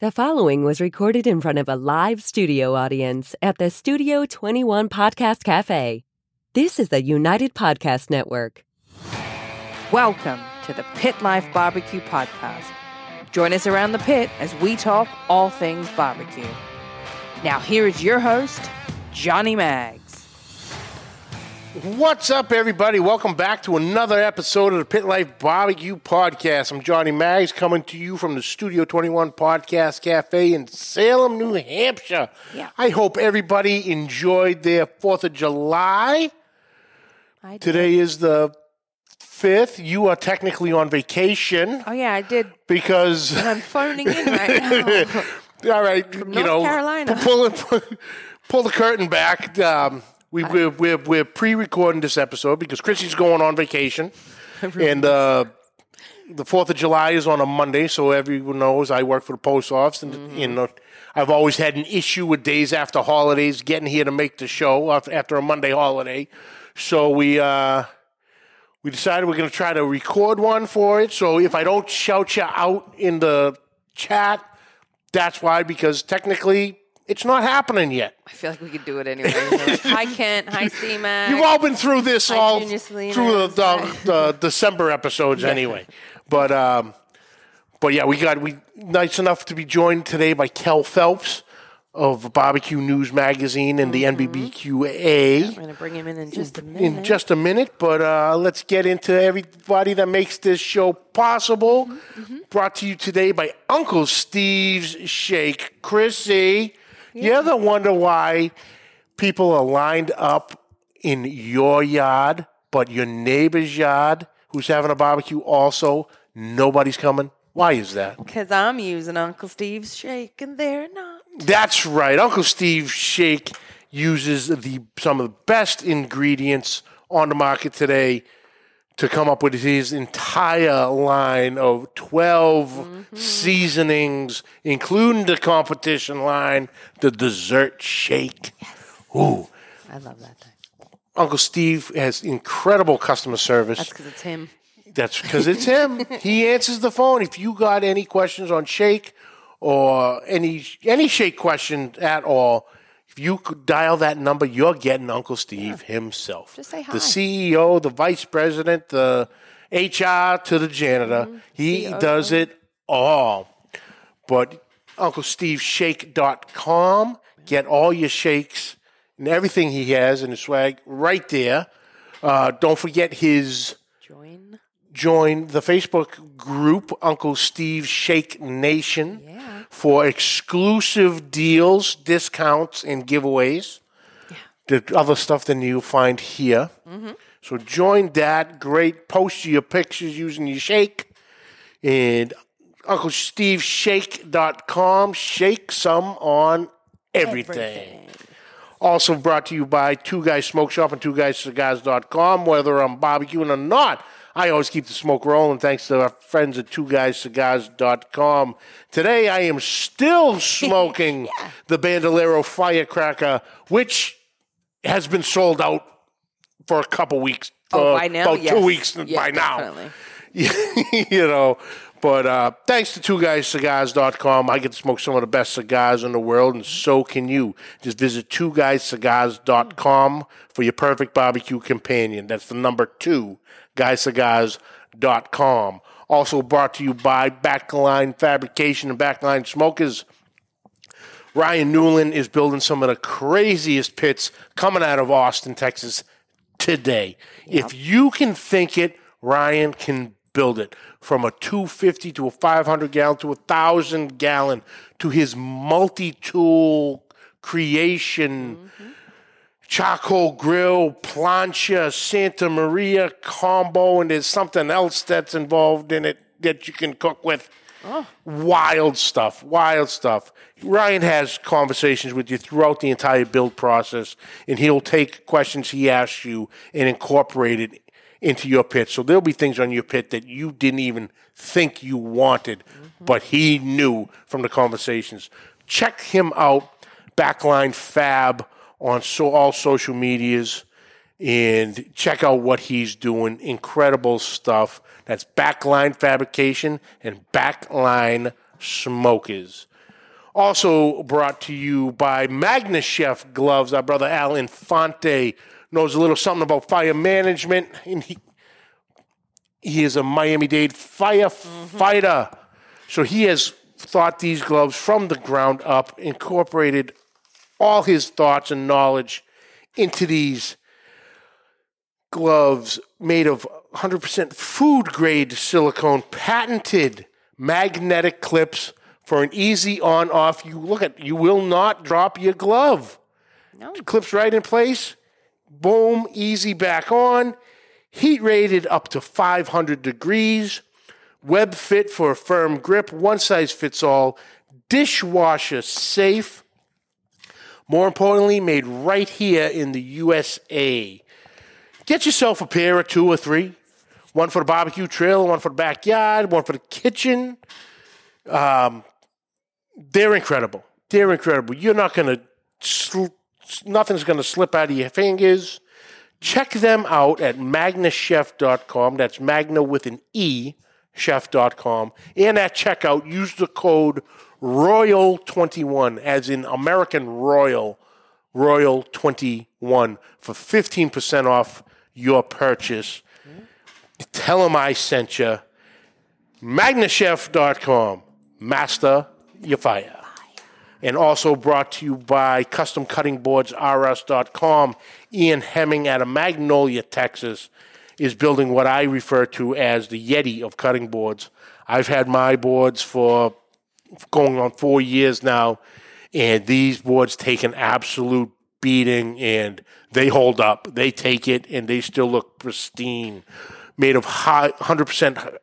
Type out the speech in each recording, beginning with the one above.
The following was recorded in front of a live studio audience at the Studio 21 Podcast Cafe. This is the United Podcast Network. Welcome to the Pit Life Barbecue Podcast. Join us around the pit as we talk all things barbecue. Now, here is your host, Johnny Mags. What's up, everybody? Welcome back to another episode of the Pit Life Barbecue Podcast. I'm Johnny Maggs coming to you from the Studio 21 Podcast Cafe in Salem, New Hampshire. Yeah. I hope everybody enjoyed their 4th of July. I did. Today is the 5th. You are technically on vacation Oh, yeah, I did. because. I'm phoning in right now. All right, you North know, Carolina. Pull, pull, pull the curtain back. Um, we, we're, we're, we're pre-recording this episode because Chrissy's going on vacation, and uh, the Fourth of July is on a Monday, so everyone knows I work for the post office, and Mm-hmm. you know, I've always had an issue with days after holidays getting here to make the show after a Monday holiday. So we uh, we decided we're going to try to record one for it. So if I don't shout you out in the chat, that's why because technically it's not happening yet. I feel like we could do it anyway. Like, hi, Kent. Hi, C-Mac. You've all been through this Hi, all Junior Salinas. through the, the, the December episodes anyway. But um, but yeah, we got we nice enough to be joined today by Kell Phelps of Barbecue News Magazine and the NBBQA. I'm going to bring him in in just a minute. in just a minute, but uh, let's get into everybody that makes this show possible. Mm-hmm, Brought to you today by Uncle Steve's Shake. Chrissy, you ever wonder why people are lined up in your yard, but your neighbor's yard, who's having a barbecue, also nobody's coming? Why is that? Because I'm using Uncle Steve's shake and they're not. That's right. Uncle Steve's Shake uses the some of the best ingredients on the market today to come up with his entire line of 12 mm-hmm. seasonings, including the competition line, the dessert shake. Yes. Ooh. I love that thing. Uncle Steve has incredible customer service. That's because it's him. That's because it's him. he answers the phone. If you got any questions on shake or any any shake question at all, you could dial that number, you're getting Uncle Steve himself. Just say hi. The CEO, the vice president, the HR to the janitor. Mm-hmm. He COO. does it all. But UncleSteveShake.com, get all your shakes and everything he has in his swag right there. Uh, don't forget his Join. join the Facebook group Uncle Steve Shake Nation Yeah. For exclusive deals, discounts, and giveaways. The other stuff than you'll find here. Mm-hmm. So join that. Great. Post your pictures using your shake. And UncleSteveShake.com. Shake some on everything. Also brought to you by Two Guys Smoke Shop and Two Guys Cigars.com. Whether I'm barbecuing or not, I always keep the smoke rolling thanks to our friends at Two Guys Cigars.com. Today I am still smoking the Bandolero Firecracker, which has been sold out for a couple weeks. Oh, uh, by now? About yes. two weeks Yeah, by now you know. But uh, thanks to two guys cigars.com, I get to smoke some of the best cigars in the world, and so can you. Just visit two guys cigars.com for your perfect barbecue companion. That's the number two, guyscigars.com. Also brought to you by Backline Fabrication and Backline Smokers. Ryan Newland is building some of the craziest pits coming out of Austin, Texas today. If you can think it, Ryan can build it. From a 250 to a 500 gallon to a 1,000 gallon to his multi tool creation mm-hmm. Charcoal grill, plancha, Santa Maria combo, and there's something else that's involved in it that you can cook with. Oh. Wild stuff, wild stuff. Ryan has conversations with you throughout the entire build process, and he'll take questions he asks you and incorporate it into your pit. So there'll be things on your pit that you didn't even think you wanted, mm-hmm. but he knew from the conversations. Check him out, Backline Fab on so all social medias and check out what he's doing. Incredible stuff. That's Backline Fabrication and Backline Smokers. Also brought to you by Magnus Chef Gloves. Our brother Al Infante knows a little something about fire management, and he he is a Miami Dade firefighter. Mm-hmm. So he has thought these gloves from the ground up, incorporated all his thoughts and knowledge into these gloves made of 100% food grade silicone, patented magnetic clips for an easy on off. You look at, you will not drop your glove. No. Clips right in place. Boom, easy back on. Heat rated up to 500 degrees. Web fit for a firm grip. One size fits all. Dishwasher safe. More importantly, made right here in the USA. Get yourself a pair or two or three. One for the barbecue trailer, one for the backyard, one for the kitchen. Um, they're incredible. They're incredible. You're not going to, sl- nothing's going to slip out of your fingers. Check them out at magnachef.com. That's Magna with an E, chef.com. And at checkout, use the code ROYAL21, as in American Royal, Royal21, for 15% off your purchase. Tell them I sent you. Magnachef.com. Master your fire. And also brought to you by Custom Cutting Boards RS.com. Ian Hemming out of Magnolia, Texas, is building what I refer to as the Yeti of cutting boards. I've had my boards for going on four years now, and these boards take an absolute beating and they hold up. They take it and they still look pristine. Made of high, 100%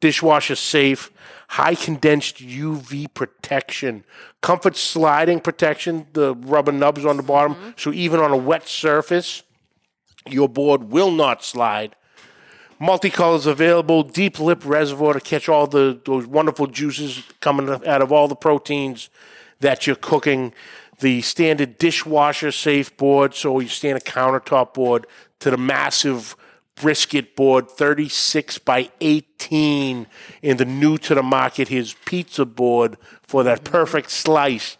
dishwasher safe, high condensed UV protection, comfort sliding protection, the rubber nubs on the bottom. Mm-hmm. So even on a wet surface, your board will not slide. Multicolors available, deep lip reservoir to catch all the those wonderful juices coming out of all the proteins that you're cooking. The standard dishwasher safe board, so you stand a countertop board to the massive brisket board, 36 by 18, in the new to the market, his pizza board for that perfect slice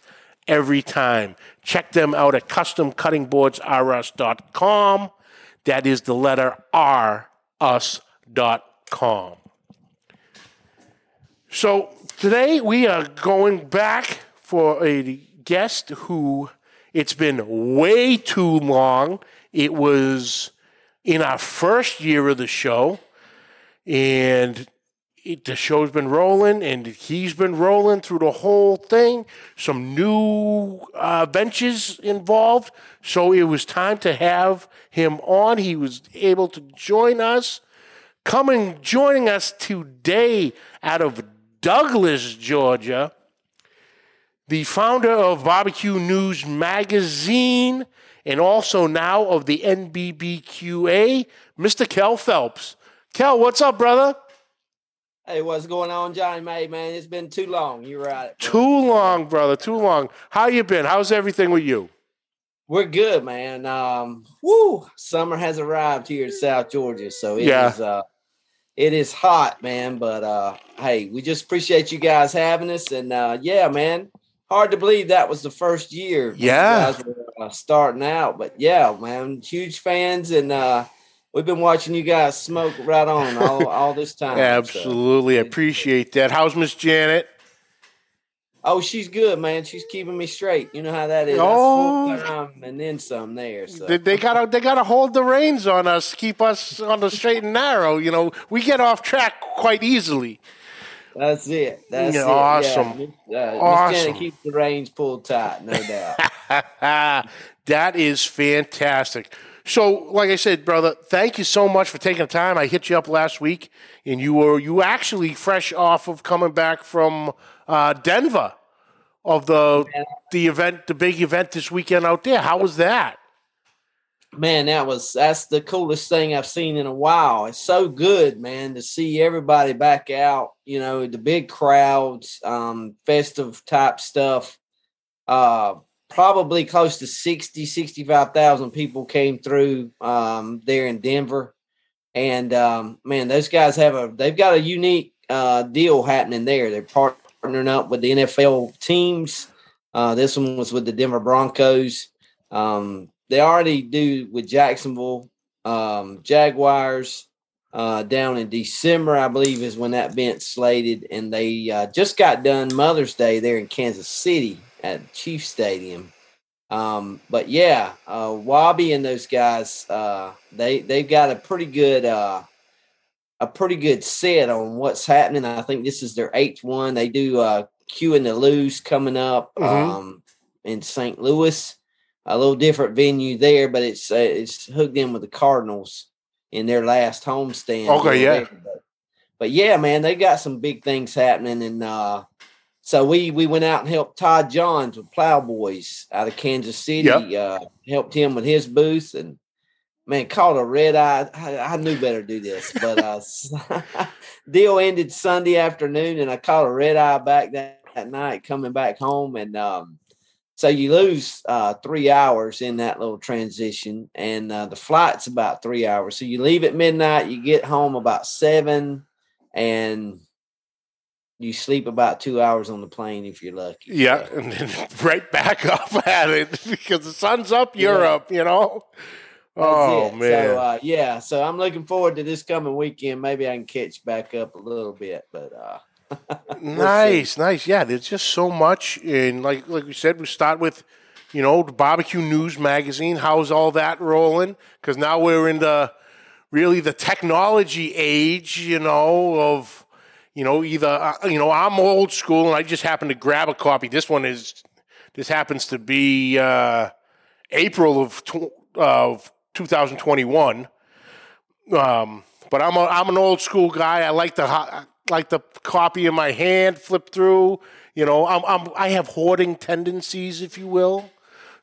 every time. Check them out at customcuttingboardsrs.com. That is the letter R, us.com. So today we are going back for a guest who it's been way too long. It was in our first year of the show, and the show's been rolling, and he's been rolling through the whole thing. Some new uh, involved, so it was time to have him on. He was able to join us. Coming, joining us today out of Douglas, Georgia, the founder of Barbecue News Magazine and also now of the NBBQA, Mr. Kell Phelps. Kell, what's up, brother? Hey, what's going on, Johnny May, man? It's been too long. You're right. Too long, brother. Too long. How you been? How's everything with you? We're good, man. Um, woo, summer has arrived here in South Georgia, so it Yeah. is, uh it is hot, man. But uh hey, we just appreciate you guys having us, and uh yeah, man. Hard to believe that was the first year. Yeah. guys were, uh, starting out, but yeah, man, huge fans, and uh we've been watching you guys smoke right on all, all this time. so. Absolutely. I appreciate that. How's Miss Janet? Oh, she's good, man. She's keeping me straight. You know how that is. Oh. That's full time and then some there. So They, they gotta they gotta hold the reins on us, keep us on the straight and narrow. You know, we get off track quite easily. that's it. That's Yeah, it. awesome. Yeah. Uh, Awesome. Janet keeps the reins pulled tight, no doubt. that is fantastic. So, like I said, brother, thank you so much for taking the time. I hit you up last week, and you were you actually fresh off of coming back from uh, Denver of the the event, the big event this weekend out there. How was that? man, that was that's the coolest thing I've seen in a while. It's so good, man, to see everybody back out. You know, the big crowds, um, festive type stuff. Uh, probably close to 60, 65,000 people came through um, there in Denver. And um, man, those guys have a they've got a unique uh, deal happening there. They're partnering up with the NFL teams Uh, this one was with the Denver Broncos. Um, they already do with Jacksonville um, Jaguars uh, down in December, I believe, is when that event slated, and they uh, just got done Mother's Day there in Kansas City at Chief Stadium. Um, but yeah, uh, Wabi and those guys, uh, they they've got a pretty good uh, a pretty good set on what's happening. I think this is their eighth one. They do uh, Q and the Loose coming up Mhm. um, in St. Louis, a little different venue there, but it's uh, it's hooked in with the Cardinals in their last homestand. Okay, yeah. there. But, but yeah, man, they got some big things happening, and uh, so we we went out and helped Todd Johns with Plowboys out of Kansas City. Uh, helped him with his booth, and man, caught a red eye. I, I knew better do this, but uh, deal ended Sunday afternoon, and I caught a red eye back that, that night coming back home, and um, so you lose uh, three hours in that little transition, and uh, the flight's about three hours. So you leave at midnight, you get home about seven, and you sleep about two hours on the plane if you're lucky. Yeah, and then right back up at it because the sun's up, you're Yeah. you know? That's Oh, it. man. So uh, yeah, so I'm looking forward to this coming weekend. Maybe I can catch back up a little bit, but uh, we'll see. nice, nice. Yeah, there's just so much. And like like we said, we start with, you know, the Barbecue News magazine. How's all that rolling? Because now we're in the really the technology age, you know, of you know either uh, you know I'm old school and I just happen to grab a copy. This one is this happens to be uh, April of tw- of 2021. Um, but I'm a, I'm an old school guy. I like the like the copy in my hand, flip through. You know, I'm, I'm I have hoarding tendencies, if you will.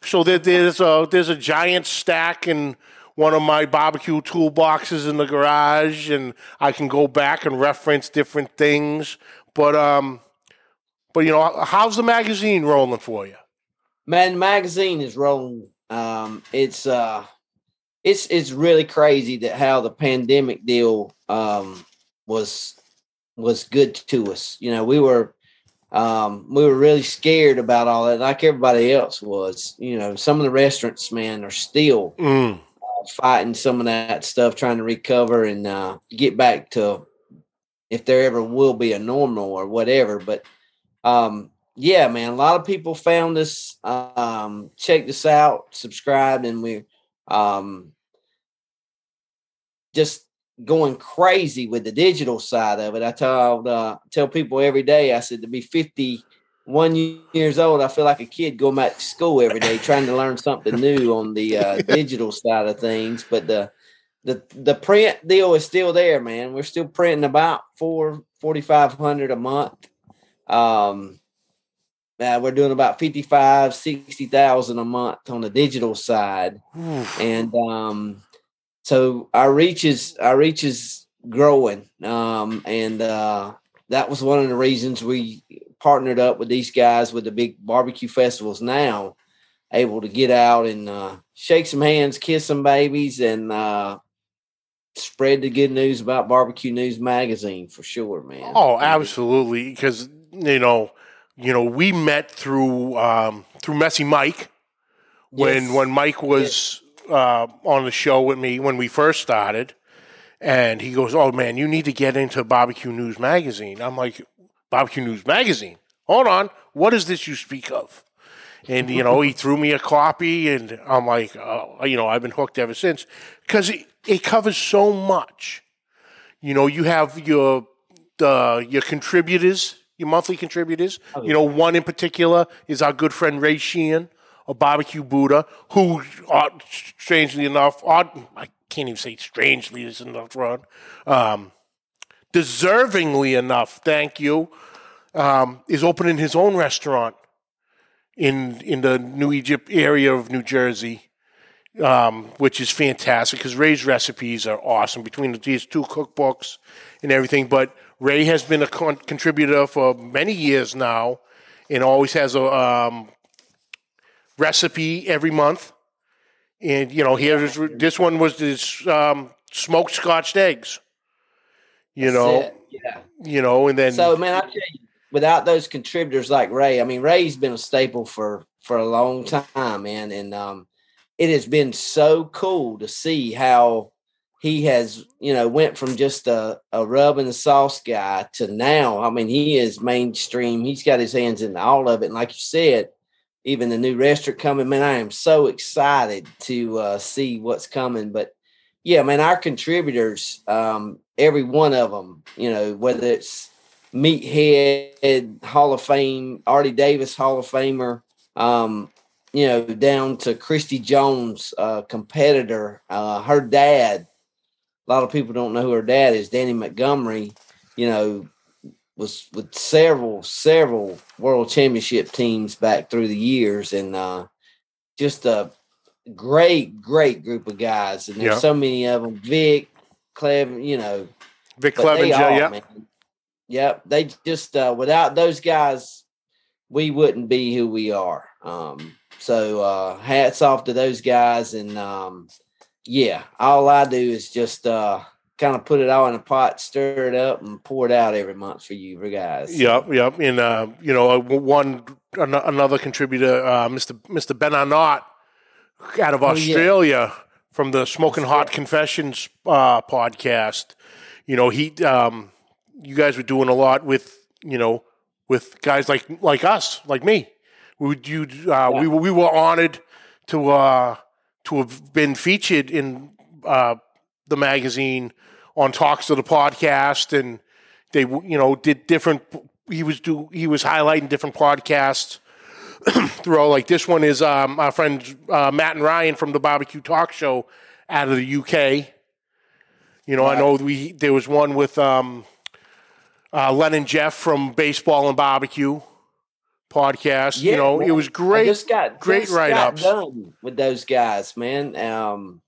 So there, there's a there's a giant stack in one of my barbecue toolboxes in the garage, and I can go back and reference different things. But um, but you know, how's the magazine rolling for you? Man, magazine is rolling. Um, it's uh, it's it's really crazy that how the pandemic deal um was was good to us. You know, we were um we were really scared about all that, like everybody else was. You know, some of the restaurants, man, are still Mm. Fighting some of that stuff, trying to recover and uh, get back to if there ever will be a normal or whatever. But um, yeah, man, a lot of people found us, um, checked us out, subscribed, and we um, just going crazy with the digital side of it. I told uh, tell people every day. I said to be fifty one years old, I feel like a kid going back to school every day, trying to learn something new on the uh, digital side of things. But the the the print deal is still there, man. We're still printing about four forty five hundred a month. Um, uh, we're doing about 55, 60,000 a month on the digital side. And um, so our reach is our reach is growing. Um, and uh, that was one of the reasons we partnered up with these guys with the big barbecue festivals now, able to get out and uh, shake some hands, kiss some babies, and uh, spread the good news about Barbecue News Magazine for sure, man. Oh, absolutely. Because you know, you know, we met through um, through Messy Mike when Yes. when Mike was uh, on the show with me when we first started, and he goes, "Oh man, you need to get into Barbecue News Magazine." I'm like, "Barbecue News Magazine? Hold on, what is this you speak of?" And you know, he threw me a copy, and I'm like, oh, you know, I've been hooked ever since because it, it covers so much. You know, you have your the your contributors, your monthly contributors. You know, one in particular is our good friend Ray Sheehan a Barbecue Buddha, who, uh, strangely enough, odd, I can't even say strangely is enough wrong, um, deservingly enough, thank you, um, is opening his own restaurant in in the New Egypt area of New Jersey um, which is fantastic because Ray's recipes are awesome between these two cookbooks and everything. But Ray has been a con- contributor for many years now and always has a um, recipe every month. And, you know, here's this one was this um, smoked scotched eggs, you That's know, it. yeah. you know, and then, So, man, I tell you, without those contributors like Ray, I mean, Ray's been a staple for for a long time, man, and um, it has been so cool to see how he has, you know, went from just a, a rub and sauce guy to now. I mean, he is mainstream. He's got his hands in all of it. And like you said, even the new restaurant coming, man, I am so excited to uh, see what's coming. But yeah, man, our contributors, um, every one of them, you know, whether it's Meathead Hall of Fame, Ardie Davis Hall of Famer, um, you know, down to Christy Jones, uh, competitor, uh, her dad. A lot of people don't know who her dad is. Danny Montgomery, you know, was with several, several world championship teams back through the years, and uh, just a great, great group of guys. And there's so many of them. Vic, Clever, you know, Vic Clevenger, yeah. Man, yep. They just uh, without those guys, we wouldn't be who we are. Um, so uh, hats off to those guys, and um, yeah, all I do is just uh, kind of put it all in a pot, stir it up, and pour it out every month for you, guys. Yep, yep. And uh, you know, uh, one another contributor, uh, Mr. Mr. Ben Arnott, out of Australia. Oh, yeah. From the Smoking Hot Confessions uh, podcast, you know he, um, you guys were doing a lot with, you know, with guys like like us, like me. Would you? Uh, yeah. We we were honored to uh, to have been featured in uh, the magazine on talks of the podcast, and they you know did different. He was do he was highlighting different podcasts throughout. Like this one is um, our friends uh, Matt and Ryan from the Barbecue Talk Show out of the UK. You know, right. I know we there was one with um, uh, Len and Jeff from Baseball and Barbecue podcast. Yeah, you know, man. it was great. I just got great write ups done with those guys, man. Um,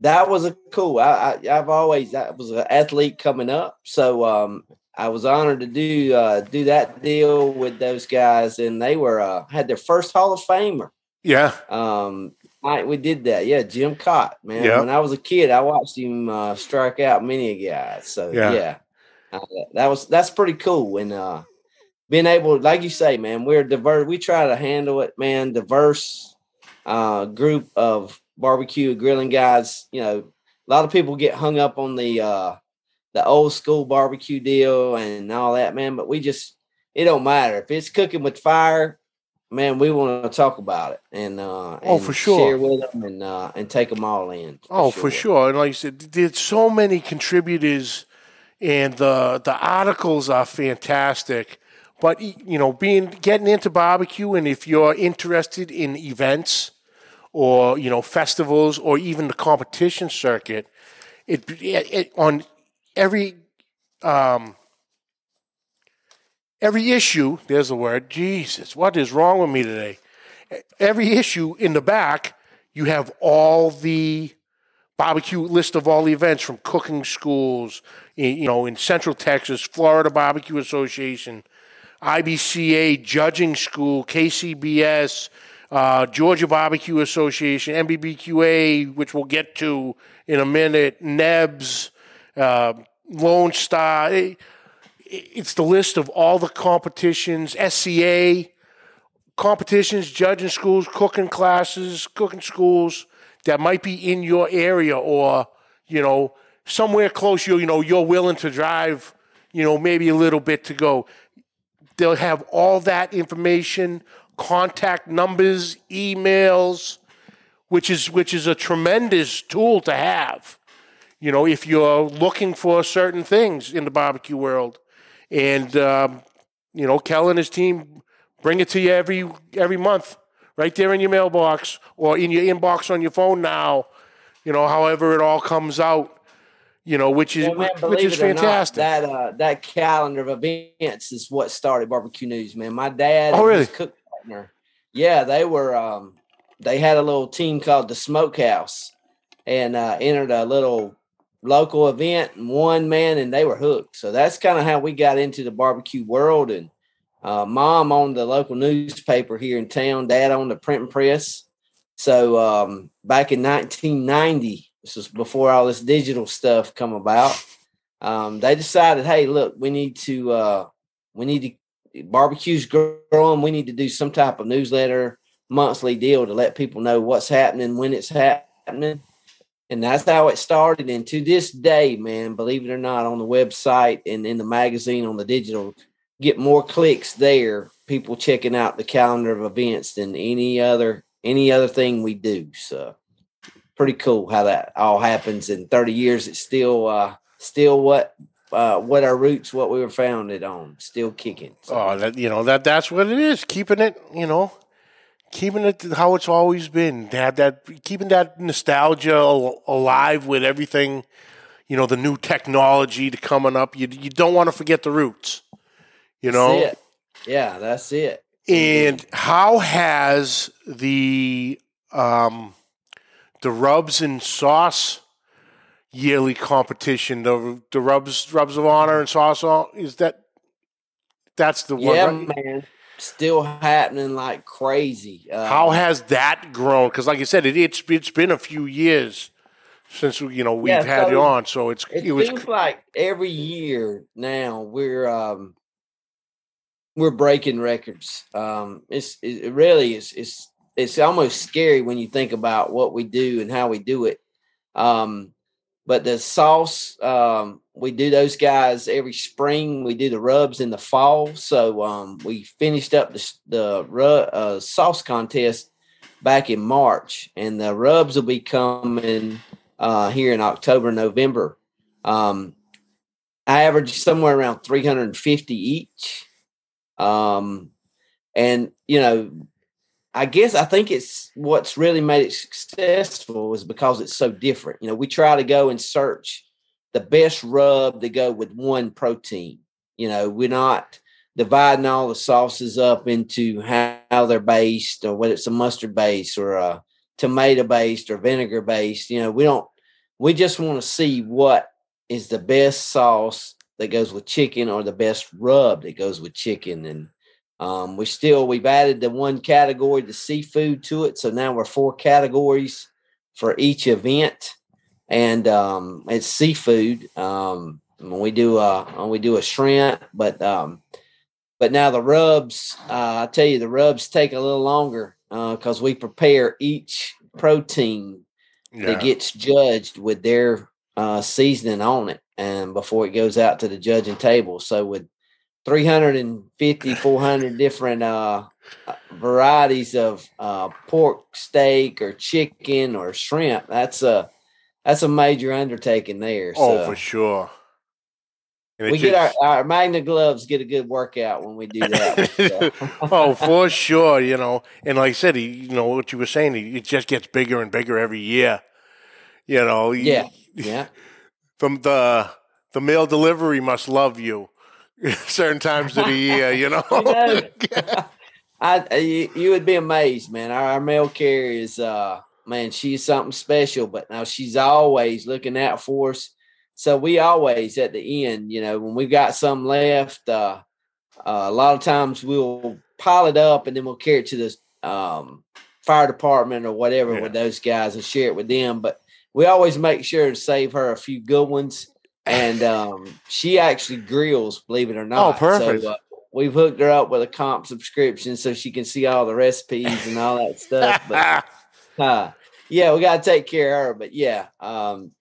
that was a cool. I, I have always I was an athlete coming up, so um, I was honored to do uh, do that deal with those guys, and they were uh, had their first Hall of Famer. Yeah. Um, I, we did that. Yeah, Jim Kaat, man. Yep. When I was a kid, I watched him uh, strike out many guys. So yeah, yeah. That was that's pretty cool. And uh, being able, like you say, man, we're diverse. We try to handle it, man. Diverse uh, group of barbecue grilling guys. You know, a lot of people get hung up on the uh, the old school barbecue deal and all that, man. But we just it don't matter if it's cooking with fire. Man, we want to talk about it and uh, oh for sure share with them and uh, and take them all in. For oh, sure. for sure. And like you said, there's so many contributors, and the the articles are fantastic. But you know, being getting into barbecue, and if you're interested in events or you know festivals or even the competition circuit, it, it, it on every um, every issue. There's the word. Jesus, what is wrong with me today? Every issue in the back, you have all the barbecue list of all the events from cooking schools, you know, in Central Texas, Florida Barbecue Association, IBCA Judging School, KCBS, uh, Georgia Barbecue Association, NBBQA, which we'll get to in a minute, NEBS, uh, Lone Star. it's the list of all the competitions, SCA competitions, judging schools, cooking classes, cooking schools that might be in your area or, you know, somewhere close you, you know, you're willing to drive, you know, maybe a little bit to go. They'll have all that information, contact numbers, emails, which is which is a tremendous tool to have. You know, if you're looking for certain things in the barbecue world, and um, you know, Kell and his team bring it to you every every month, right there in your mailbox or in your inbox on your phone now. You know, however it all comes out you know, which is well, man, which is fantastic. Not, that uh, that calendar of events is what started barbecue news, man. My dad, oh really, cook partner, yeah, they were. Um, they had a little team called the Smokehouse, and uh, entered a little local event and won, man, and they were hooked. So that's kind of how we got into the barbecue world. And uh, mom owned the local newspaper here in town. Dad owned the printing press. So um, back in 1990, this was before all this digital stuff come about. Um, they decided, hey, look, we need to uh, we need to barbecues growing. We need to do some type of newsletter monthly deal to let people know what's happening when it's happening. And that's how it started. And to this day, man, believe it or not, on the website and in the magazine on the digital, get more clicks there. People checking out the calendar of events than any other any other thing we do. So pretty cool how that all happens in 30 years. It's still uh still what uh, what our roots, what we were founded on, still kicking. So. Oh, that you know that that's what it is. Keeping it, you know, keeping it how it's always been. To have that, keeping that nostalgia alive with everything, you know, the new technology to coming up. You you don't want to forget the roots. You know. Yeah, that's it. And how has the um, the rubs and sauce yearly competition. The the rubs rubs of honor and sauce all is that that's the one. Yeah, right? man. Still happening like crazy. Uh, How has that grown? Because, like I said, it, it's it's been a few years since you know we've yeah, had so you on. So it's it, it was seems like every year now we're um we're breaking records. Um, it's it really is it's it's almost scary when you think about what we do and how we do it. Um, but the sauce, um, we do those guys every spring. We do the rubs in the fall. So um, we finished up the, the uh, sauce contest back in March, and the rubs will be coming uh, here in October, November. Um, I average somewhere around 350 each. Um, and you know, I guess I think it's what's really made it successful is because it's so different. You know, we try to go and search the best rub to go with one protein. You know, we're not dividing all the sauces up into how they're based or whether it's a mustard base or a tomato based or vinegar based. You know, we don't, we just want to see what is the best sauce that goes with chicken or the best rub that goes with chicken. And um, we still we've added the one category, the seafood, to it. So now we're four categories for each event, and um, it's seafood. Um, when we do a when we do a shrimp, but um, but now the rubs, uh, I tell you, the rubs take a little longer because uh, we prepare each protein yeah. that gets judged with their uh, seasoning on it, and before it goes out to the judging table. So with 350 400 different uh, varieties of uh, pork steak or chicken or shrimp that's a that's a major undertaking there oh so. for sure and we get our, our magna gloves get a good workout when we do that so. oh for sure you know and like i said you know what you were saying it just gets bigger and bigger every year you know yeah yeah from the the mail delivery must love you certain times of the year, you know. I, you, you, would be amazed, man. Our, our mail carrier is, uh, man, she's something special, but now she's always looking out for us. So we always at the end, you know, when we've got some left, uh, uh, a lot of times we'll pile it up and then we'll carry it to the um, fire department or whatever yeah. with those guys and share it with them. But we always make sure to save her a few good ones and um, she actually grills, believe it or not. Oh, perfect. So, uh, we've hooked her up with a comp subscription so she can see all the recipes and all that stuff. But uh, yeah, we got to take care of her. But yeah, um,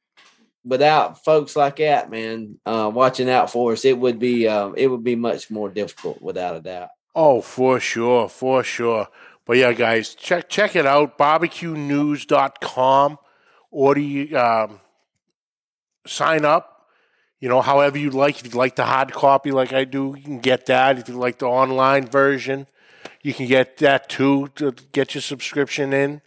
without folks like that, man, uh, watching out for us, it would be um, it would be much more difficult, without a doubt. Oh, for sure, for sure. But yeah, guys, check check it out, barbecuenews.com. Order, um, sign up you know, however you like. If you like the hard copy like I do, you can get that. If you like the online version, you can get that too to get your subscription in.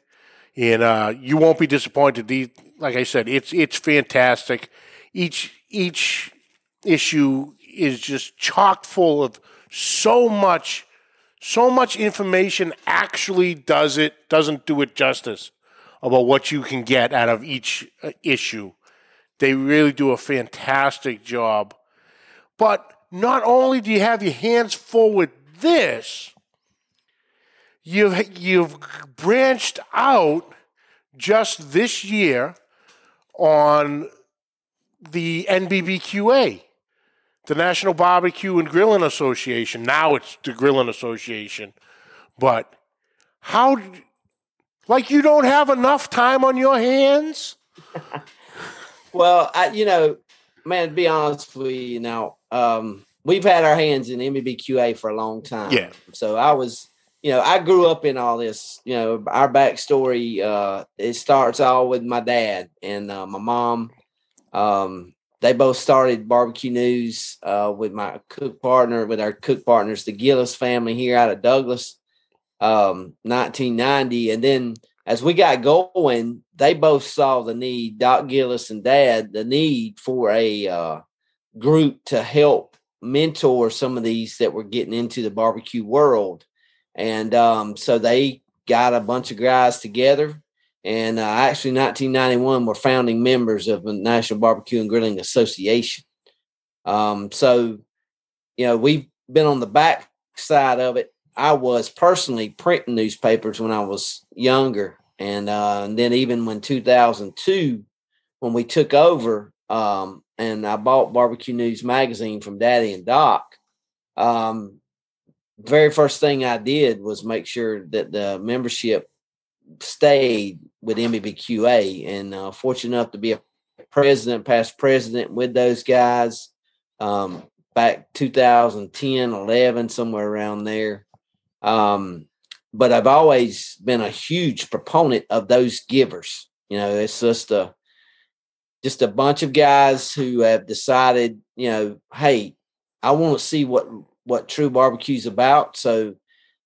And uh, you won't be disappointed. The, like I said, it's it's fantastic. Each each issue is just chock full of so much so much information actually does it doesn't do it justice about what you can get out of each uh, issue they really do a fantastic job. But not only do you have your hands full with this, you've, you've branched out just this year on the NBBQA, the National Barbecue and Grilling Association. Now it's the Grilling Association. But how, like, you don't have enough time on your hands? well, I, you know, man, to be honest with you, now, um, we've had our hands in NBBQA for a long time. Yeah. So I was, you know, I grew up in all this. You know, our backstory. Uh, it starts all with my dad and uh, my mom. Um, they both started barbecue news uh, with my cook partner, with our cook partners, the Gillis family here out of Douglas, um, 1990. And then as we got going, they both saw the need, Doc Gillis and Dad, the need for a uh, group to help mentor some of these that were getting into the barbecue world. And um, so they got a bunch of guys together. And uh, actually, 1991, we're founding members of the National Barbecue and Grilling Association. Um, so, you know, we've been on the back side of it. I was personally printing newspapers when I was younger. And, uh, and then even when 2002, when we took over, um, and I bought Barbecue News magazine from Daddy and Doc. Um, very first thing I did was make sure that the membership stayed with NBBQA, and uh, fortunate enough to be a president, past president with those guys. Um, back 2010, 11, somewhere around there. Um, but I've always been a huge proponent of those givers. You know, it's just a just a bunch of guys who have decided, you know, hey, I want to see what what true barbecue's about. So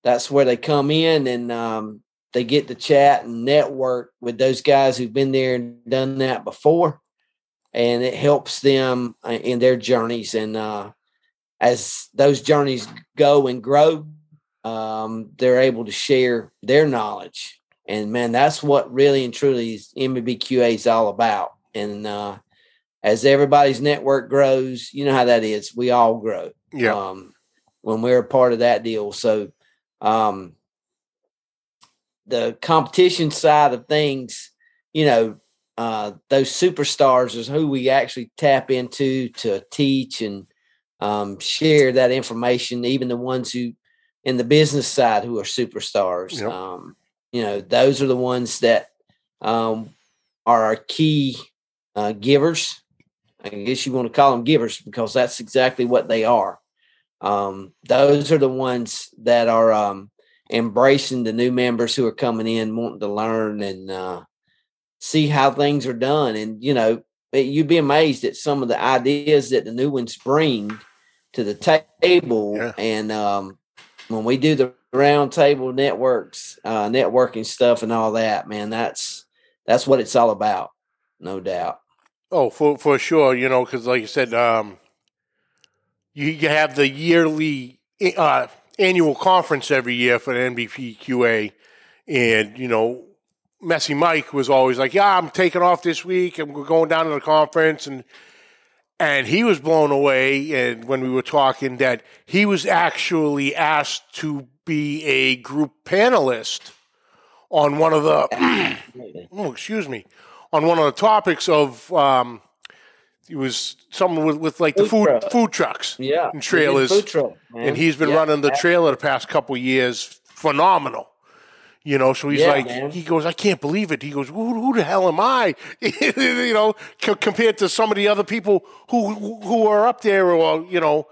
that's where they come in and um, they get to chat and network with those guys who've been there and done that before, and it helps them uh, in their journeys. And uh, as those journeys go and grow, um, they're able to share their knowledge. And man, that's what really and truly is NBBQA is all about and uh, as everybody's network grows, you know how that is. We all grow. Yeah. Um, when we're a part of that deal, so um, the competition side of things, you know, uh, those superstars is who we actually tap into to teach and um, share that information. Even the ones who, in the business side, who are superstars. Yep. Um, you know, those are the ones that um, are our key uh, givers. I guess you want to call them givers because that's exactly what they are. Um, those are the ones that are um, embracing the new members who are coming in, wanting to learn and uh, see how things are done. And you know, you'd be amazed at some of the ideas that the new ones bring to the table. Yeah. And um, when we do the round table networks, uh, networking stuff, and all that, man, that's that's what it's all about, no doubt. Oh, for for sure, you know, because like you said, um, you, have the yearly uh, annual conference every year for the NBBQA, and you know, Messy Mike was always like, "Yeah, I'm taking off this week, and we're going down to the conference," and and he was blown away. And when we were talking, that he was actually asked to be a group panelist on one of the oh, excuse me, on one of the topics of um, it was someone with, with like the Food food truck. food trucks Yeah, and trailers, Food truck, man. and he's been Yeah, running the trailer the past couple years, phenomenal. You know, so he's Yeah, like, man. he goes, I can't believe it. He goes, who, who the hell am I? you know, co- compared to some of the other people who who are up there, or you know,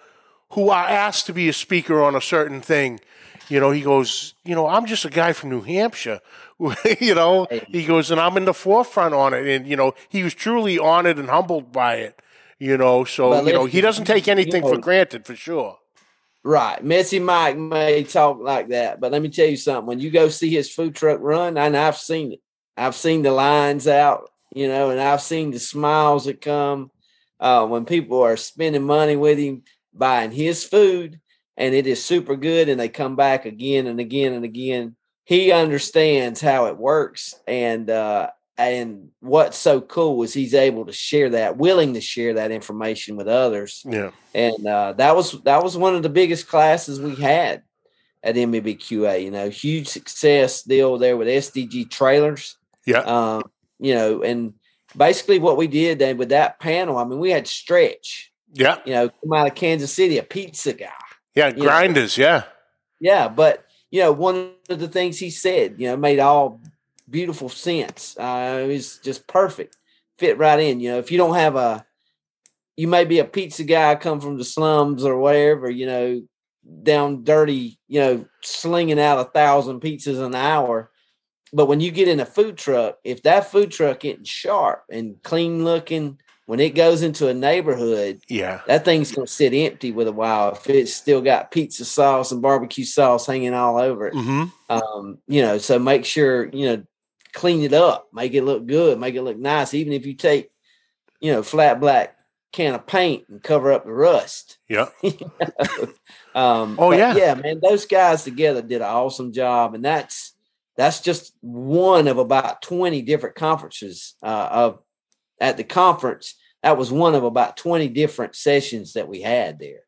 who are asked to be a speaker on a certain thing. You know, he goes, you know, I'm just a guy from New Hampshire. you know, he goes, and I'm in the forefront on it. And, you know, he was truly honored and humbled by it. You know, so, you know, he doesn't take anything for granted for sure. Right. Messy Mike may talk like that, but let me tell you something. When you go see his food truck run, and I've seen it, I've seen the lines out, you know, and I've seen the smiles that come uh, when people are spending money with him buying his food and it is super good and they come back again and again and again. He understands how it works and uh and what's so cool is he's able to share that, willing to share that information with others Yeah. and uh, that was that was one of the biggest classes we had at NBBQA. You know, huge success deal there with SDG trailers. Yeah. Um, you know, and basically what we did then with that panel, I mean, we had Stretch Yeah. You know, come out of Kansas City, a pizza guy. Yeah. Grinders. Yeah. Yeah. But, you know, one of the things he said, you know, made all beautiful sense. Uh, it was just perfect. Fit right in. You know, if you don't have a, you may be a pizza guy, come from the slums or wherever, you know, down dirty, you know, slinging out a thousand pizzas an hour. But when you get in a food truck, if that food truck isn't sharp and clean looking, when it goes into a neighborhood, yeah, that thing's gonna sit empty with a while if it's still got pizza sauce and barbecue sauce hanging all over it. Mm-hmm. Um, you know, so make sure you know clean it up, make it look good, make it look nice. Even if you take, you know, flat black can of paint and cover up the rust. Yeah. um, oh yeah, yeah, man. Those guys together did an awesome job, and that's that's just one of about twenty different conferences uh, of at the conference. That was one of about twenty different sessions that we had there.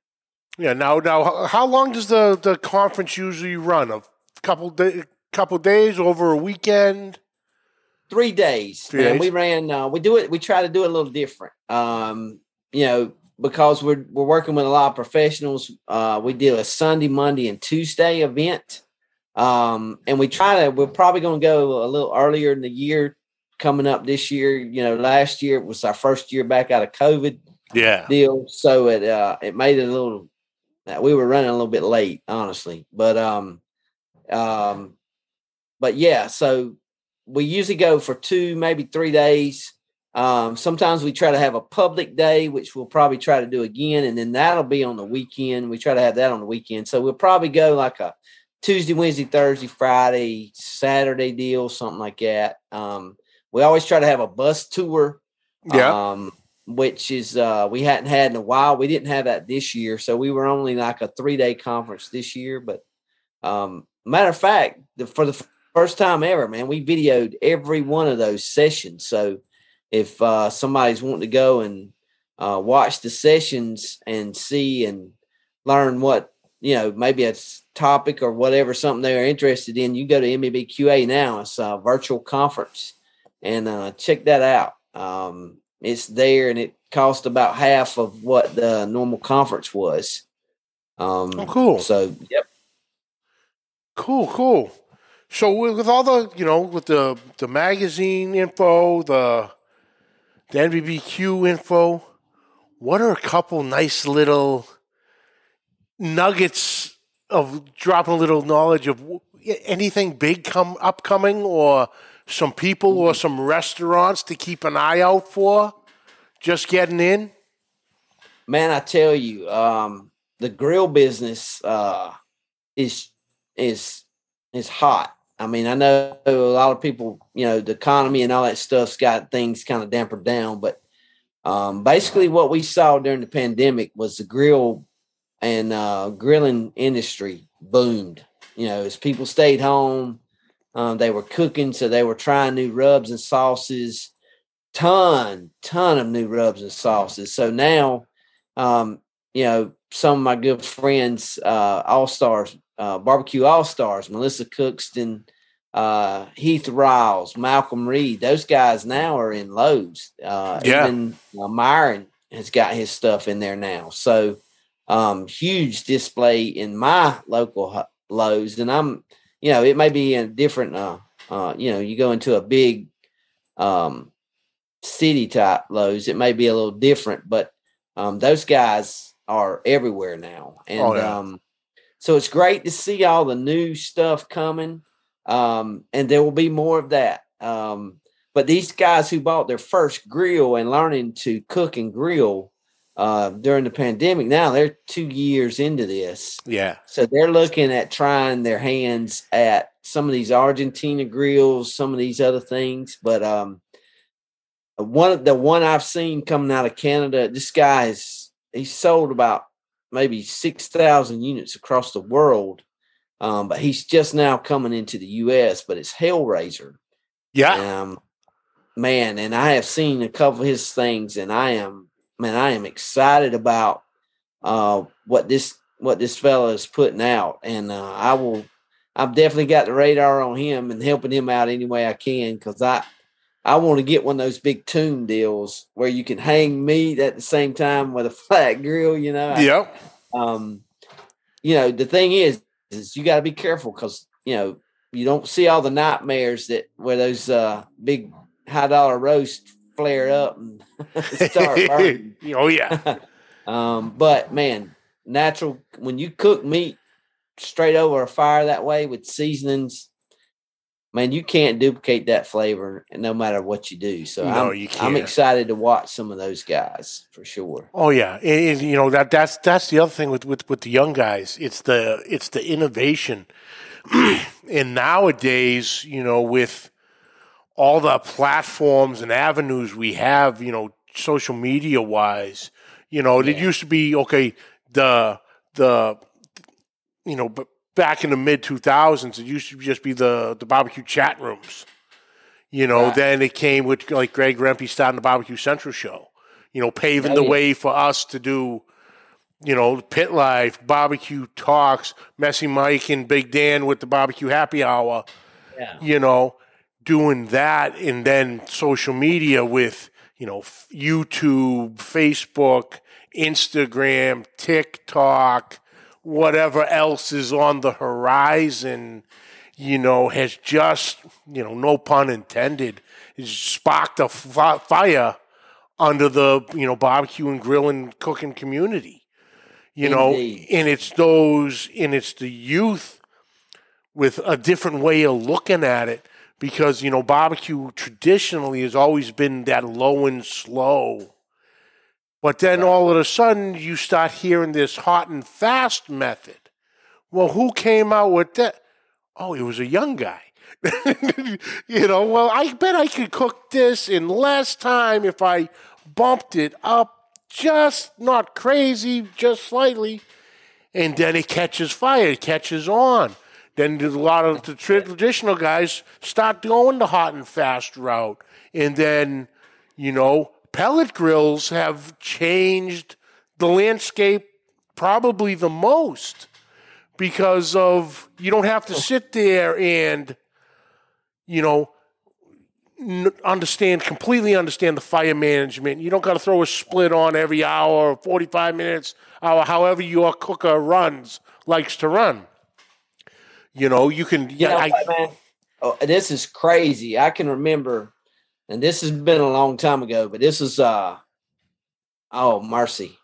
Yeah. Now, now, how long does the the conference usually run? A couple day, couple days over a weekend. Three days. Three man. days. We ran. Uh, we do it. We try to do it a little different. Um, you know, because we're we're working with a lot of professionals. Uh, we do a Sunday, Monday, and Tuesday event. Um, and we try to. We're probably going to go a little earlier in the year coming up this year. You know, last year was our first year back out of COVID Yeah. deal, so it uh, it made it a little. uh, We were running a little bit late, honestly, but um, um, but yeah. So we usually go for two, maybe three days. Um, sometimes we try to have a public day, which we'll probably try to do again, and then that'll be on the weekend. We try to have that on the weekend, so we'll probably go like a Tuesday, Wednesday, Thursday, Friday, Saturday deal, something like that. Um, we always try to have a bus tour Yeah. um, which is uh, we hadn't had in a while. We didn't have that this year, so we were only like a three day conference this year. But um, matter of fact, the, for the first time ever, man, we videoed every one of those sessions. So if uh, somebody's wanting to go and uh, watch the sessions and see and learn what you know, maybe a topic or whatever something they're interested in, you go to NBBQA now. It's a virtual conference, and uh, check that out. Um, it's there, and it cost about half of what the normal conference was. Um, Oh, cool. So, yep. Cool, cool. So with, all the you know with the the magazine info, the the NBBQ info, what are a couple nice little nuggets of dropping a little knowledge of anything big come upcoming or some people or some restaurants to keep an eye out for? Just getting in. man, I tell you, um, the grill business uh, is is is hot. I mean, I know a lot of people, you know, the economy and all that stuff's got things kind of dampered down, but um, basically, what we saw during the pandemic was the grill and uh, grilling industry boomed. You know, as people stayed home, um, they were cooking, so they were trying new rubs and sauces. Ton, ton of new rubs and sauces. So now, um, you know, some of my good friends, uh, all stars, uh, barbecue all stars, Melissa Cookston, uh, Heath Riles, Malcolm Reed, those guys now are in Lowe's. Uh, Yeah. Even uh, Myron has got his stuff in there now. So, um, huge display in my local Lowe's, and I'm, you know, it may be in a different, uh, uh, you know, you go into a big, um, city type Lowe's, it may be a little different, but um, those guys are everywhere now, and Oh, yeah. um, so it's great to see all the new stuff coming, um, and there will be more of that. Um, but these guys who bought their first grill and learning to cook and grill uh, during the pandemic, now they're two years into this. Yeah. So they're looking at trying their hands at some of these Argentina grills, some of these other things. But um, one of the one I've seen coming out of Canada, this guy is he's sold about maybe six thousand units across the world. Um, but he's just now coming into the U.S. But it's Hellraiser, Yeah. um, man, and I have seen a couple of his things, and I am man, I am excited about uh, what this what this fella is putting out, and uh, I will. I've definitely got the radar on him and helping him out any way I can because I I want to get one of those big tune deals where you can hang meat at the same time with a flat grill. You know. Yep. Um, you know the thing is, is you got to be careful because you know you don't see all the nightmares that where those uh big high dollar roast flare up and start burning. oh yeah. um, but man, natural when you cook meat straight over a fire that way with seasonings, man, you can't duplicate that flavor no matter what you do. So No, I'm, I'm excited to watch some of those guys for sure. Oh yeah, and, and, you know that that's that's the other thing with, with with the young guys. It's the it's the innovation, and nowadays, you know, with all the platforms and avenues we have, you know, social media wise, you know, it used to be okay. The the you know, but back in the mid two thousands, it used to just be the the barbecue chat rooms. You know, then it came with like Greg Rempe starting the Barbecue Central show. You know, paving the way for us to do, you know, pit life, barbecue talks, Messy Mike and Big Dan with the barbecue happy hour. Yeah. You know, doing that, and then social media with you know YouTube, Facebook, Instagram, TikTok, whatever else is on the horizon you know, has just, you know, no pun intended, sparked a fire under the, you know, barbecue and grilling cooking community. You know, and it's those, and it's the youth with a different way of looking at it because, you know, barbecue traditionally has always been that low and slow. But then all of a sudden you start hearing this hot and fast method. Well, who came out with that? Oh, it was a young guy. you know, well, I bet I could cook this in less time if I bumped it up just not crazy, just slightly. And then it catches fire, it catches on. Then a lot of the traditional guys start going the hot and fast route. And then, you know, pellet grills have changed the landscape probably the most because of you don't have to oh. sit there and you know n- understand completely understand the fire management you don't got to throw a split on every hour or 45 minutes hour however your cooker runs likes to run you know you can You yeah know I, man? Oh, this is crazy. I can remember, and this has been a long time ago, but this is uh oh mercy.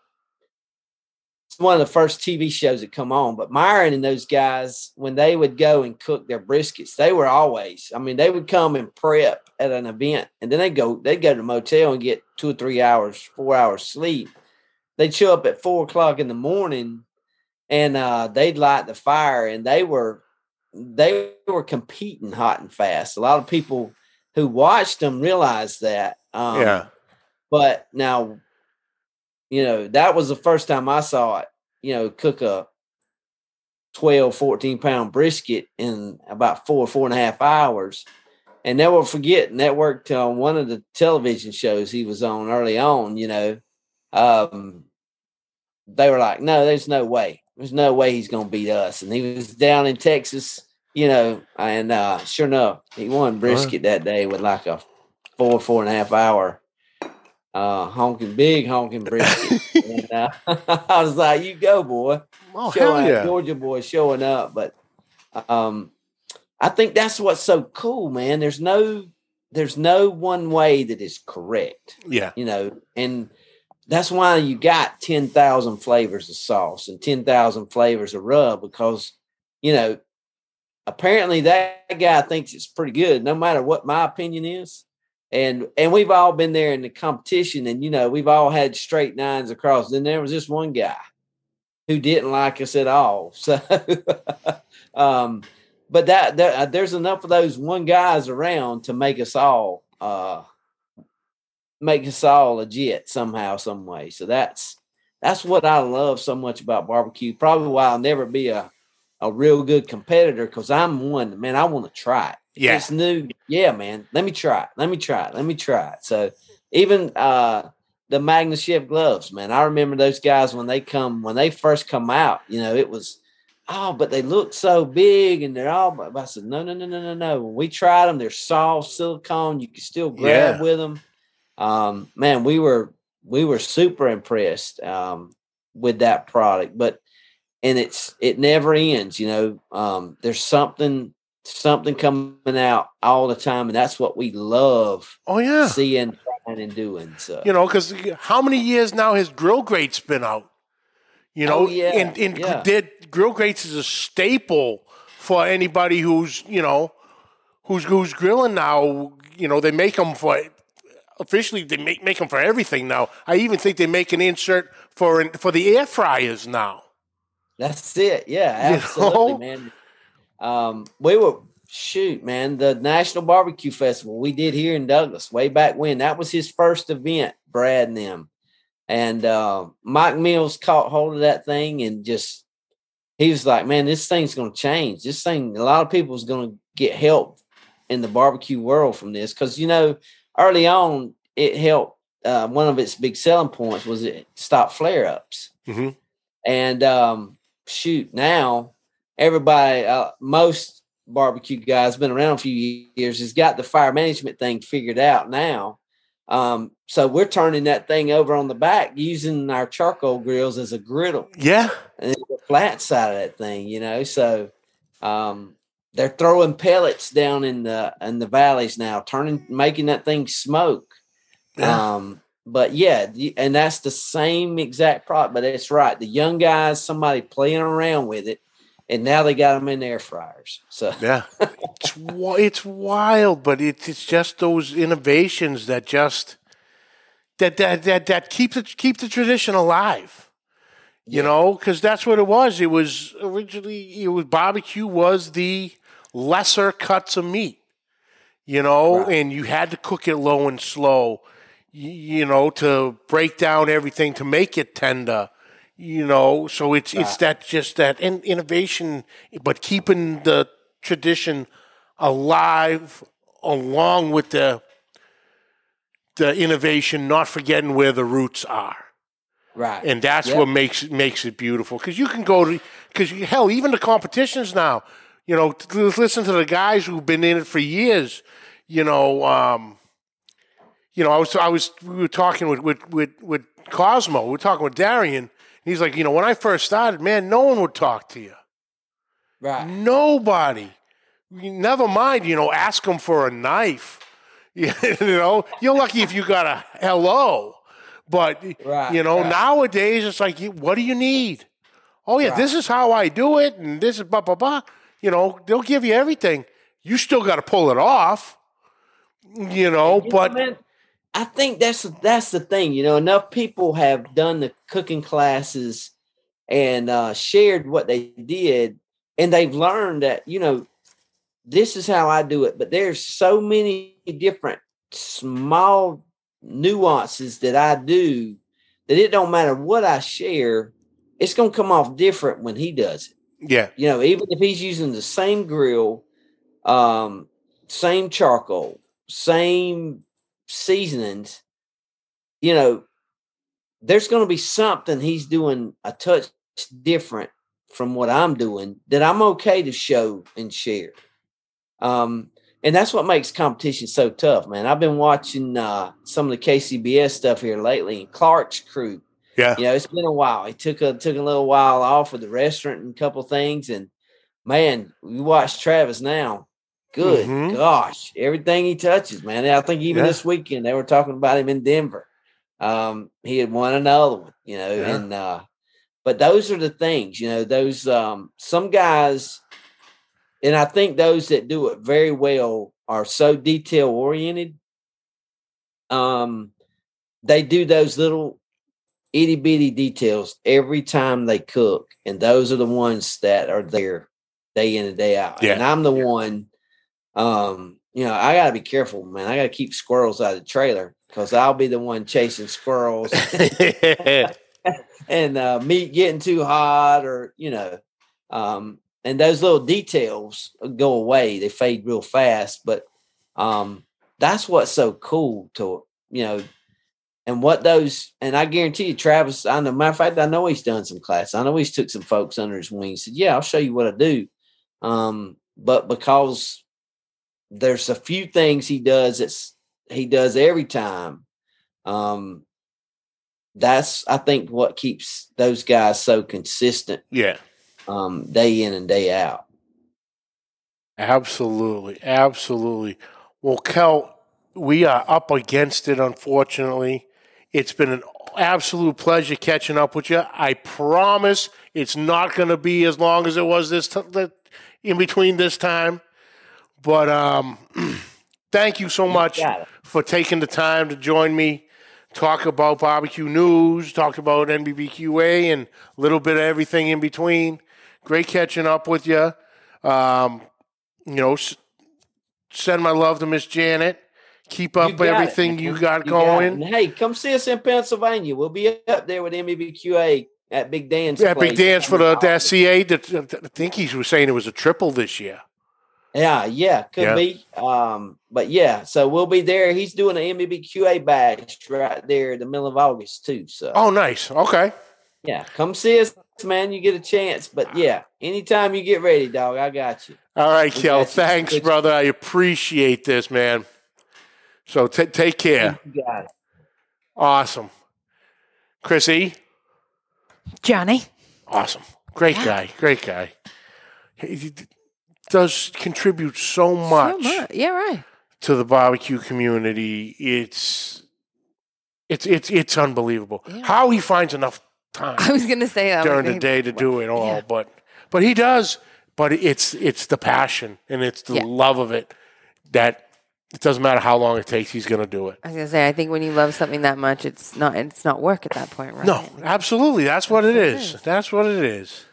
It's one of the first TV shows that come on. But Myron and those guys, when they would go and cook their briskets, they were always, I mean, they would come and prep at an event and then they go, they'd go to the motel and get two or three hours, four hours sleep. They'd show up at four o'clock in the morning and uh, they'd light the fire and they were they were competing hot and fast. A lot of people who watched them realized that. Um, yeah But now, you know, that was the first time I saw it, you know, cook a 12, 14 pound brisket in about four, four and a half hours. And never forget, networked on one of the television shows he was on early on, you know. Um, they were like, no, there's no way. There's no way he's going to beat us. And he was down in Texas, you know, and uh, sure enough, he won brisket that day with like a four, four and a half hour uh, honking, big honking brisket. and uh, I was like, you go, boy. oh Showing hell yeah Georgia boy showing up. But um, I think that's what's so cool, man. There's no, there's no one way that is correct yeah you know, and that's why you got 10,000 flavors of sauce and 10,000 flavors of rub because, you know, apparently that guy thinks it's pretty good, no matter what my opinion is. And and we've all been there in the competition, and you know, we've all had straight nines across. Then there was this one guy who didn't like us at all. So um but that, that uh, there's enough of those one guys around to make us all uh make us all legit somehow, some way. So that's that's what I love so much about barbecue. Probably why I'll never be a a real good competitor because I'm one man. I want to try it. Yeah. it's new. Yeah, man. Let me try it. Let me try it. Let me try it. So even uh the Magnus Chef gloves, man. I remember those guys when they come when they first come out. You know, it was oh, but they look so big and they're all. But I said, no, no, no, no, no, no. When we tried them, they're soft silicone. You can still grab Yeah. with them. Um, man, we were we were super impressed um, with that product. But and it's it never ends. You know, um, there's something something coming out all the time, and that's what we love Oh yeah. seeing, and doing. So You know, because how many years now has Grill Grates been out? You know, Oh, yeah, and, and yeah. they're- Grill Grates is a staple for anybody who's you know who's who's grilling now. You know, they make them for officially they make make them for everything now. I even think they make an insert for for the air fryers now. That's it. Yeah, You absolutely, know? man. Um, we were shoot, man. The National Barbecue Festival we did here in Douglas way back when. That was his first event, Brad and them. And uh, Mike Mills caught hold of that thing and just he was like, "Man, this thing's going to change. This thing, a lot of people's going to get help in the barbecue world from this because you know, early on, it helped. Uh, one of its big selling points was it stopped flare ups." Mhm. And um, shoot, now everybody, uh, most barbecue guys, been around a few years, has got the fire management thing figured out now. Um, so we're turning that thing over on the back using our charcoal grills as a griddle Yeah, and the flat side of that thing, you know. So um, they're throwing pellets down in the in the valleys now, turning making that thing smoke. Yeah. Um, but yeah, and that's the same exact product. But it's right. The young guys, somebody playing around with it, and now they got them in air fryers. So yeah. it's it's wild, but it's it's just those innovations that just that that that that keep the keep the tradition alive. You Yeah. know, because that's what it was. It was originally it was barbecue was the lesser cuts of meat. You know, Right. and you had to cook it low and slow. You know, to break down everything to make it tender. You know, so it's it's that just that in, innovation, but keeping the tradition alive along with the the innovation, not forgetting where the roots are right, and that's Yep. what makes it makes it beautiful. Because you can go to because hell, even the competitions now. You know, listen to the guys who've been in it for years. You know, um, you know, I was I was we were talking with with with, with Cosmo. We were talking with Darian. He's like, you know, when I first started, man, no one would talk to you. right, Nobody. Never mind, you know, ask them for a knife. you know, you're lucky if you got a hello. But Right, you know, right. nowadays it's like, what do you need? Oh yeah, this is how I do it, and this is blah blah blah. You know, they'll give you everything. You still got to pull it off. You know, You but man, I think that's that's the thing. You know, enough people have done the cooking classes and uh, shared what they did, and they've learned that you know this is how I do it. But there's so many different small nuances that I do that it don't matter what I share, it's gonna come off different when he does it yeah, you know, even if he's using the same grill, um, same charcoal, same seasonings, you know, there's going to be something he's doing a touch different from what I'm doing that I'm okay to show and share. Um, and that's what makes competition so tough, man. I've been watching uh, some of the KCBS stuff here lately, and Clark's crew yeah, you know, it's been a while. He took a took a little while off with the restaurant and a couple things, and man, we watch Travis now. Good Mhm. gosh, everything he touches, man. I think even Yeah. this weekend they were talking about him in Denver. Um, he had won another one, you know, Yeah. and uh, but those are the things, you know, those um some guys, and I think those that do it very well are so detail oriented. Um, they do those little itty bitty details every time they cook, and those are the ones that are there day in and day out. And I'm the one, um, you know, I gotta be careful, man. I gotta keep squirrels out of the trailer because I'll be the one chasing squirrels and uh, meat getting too hot, or you know, um, and those little details go away; they fade real fast. But um, that's what's so cool to you know. and what those and I guarantee you, Travis. I know. Matter of fact, I know he's done some class. I know he's took some folks under his wing. He said, "Yeah, I'll show you what I do." Um, but because there's a few things he does that's he does every time. Um, that's I think what keeps those guys so consistent. Yeah. Um, day in and day out. Absolutely. Absolutely. Well, Kell, we are up against it, unfortunately. It's been an absolute pleasure catching up with you. I promise it's not going to be as long as it was this t- in between this time. But um, thank you so much for taking the time to join me, talk about barbecue news, talk about NBBQA, and a little bit of everything in between. Great catching up with you. Um, you know, s- send my love to Miss Janet. Keep up You got everything you got You going. And hey, come see us in Pennsylvania. We'll be up there with NBBQA at Big Dance. yeah, big dance for the, the. That- I think he was saying it was a triple this year. Yeah, yeah, could Yeah. be. Um, but yeah, so we'll be there. He's doing an NBBQA badge right there in the middle of August too. So Oh, nice. Okay. yeah, come see us, man. You get a chance. But yeah, anytime you get ready, dog, I got you. All right, We Kell. got you. Thanks, brother. I appreciate this, man. So t- take care. You got it. Awesome. Chrissy, Johnny. awesome. Great Yeah. guy. Great guy. He he does contribute so much, So much. Yeah, right. to the barbecue community. It's it's it's it's unbelievable Yeah. how he finds enough time I was gonna say that during the day to do it all. Yeah. But but he does. But it's it's the passion and it's the Yeah. love of it that it doesn't matter how long it takes. He's going to do it. I was gonna say, I think when you love something that much, it's not it's not work at that point, right? No, absolutely. That's what it is. That's what it is.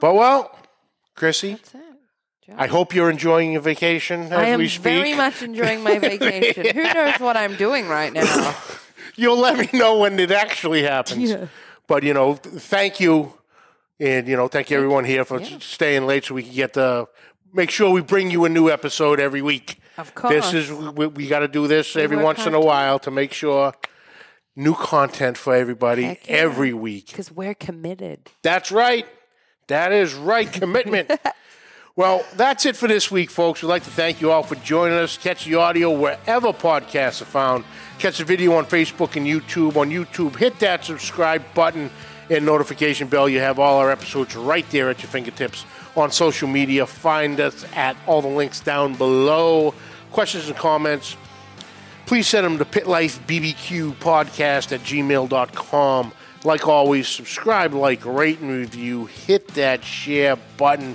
But well, Chrissy, That's. I hope you're enjoying your vacation as we speak. I am we speak. very much enjoying my vacation. Who knows what I'm doing right now? You'll let me know when it actually happens. Yeah. But you know, thank you, and you know, thank you everyone here for Yeah. staying late so we can get the make sure we bring you a new episode every week. Of course. This is we, we got to do this every once in a while to make sure new content for everybody yeah. every week. because we're committed. That's right. That is right. Commitment. well, that's it for this week, folks. We'd like to thank you all for joining us. Catch the audio wherever podcasts are found. Catch the video on Facebook and YouTube. On YouTube, hit that subscribe button and notification bell. You have all our episodes right there at your fingertips. On social media, find us at all the links down below. Questions and comments, please send them to pitlifebbqpodcast at gmail.com. Like always, subscribe, like, rate, and review. Hit that share button.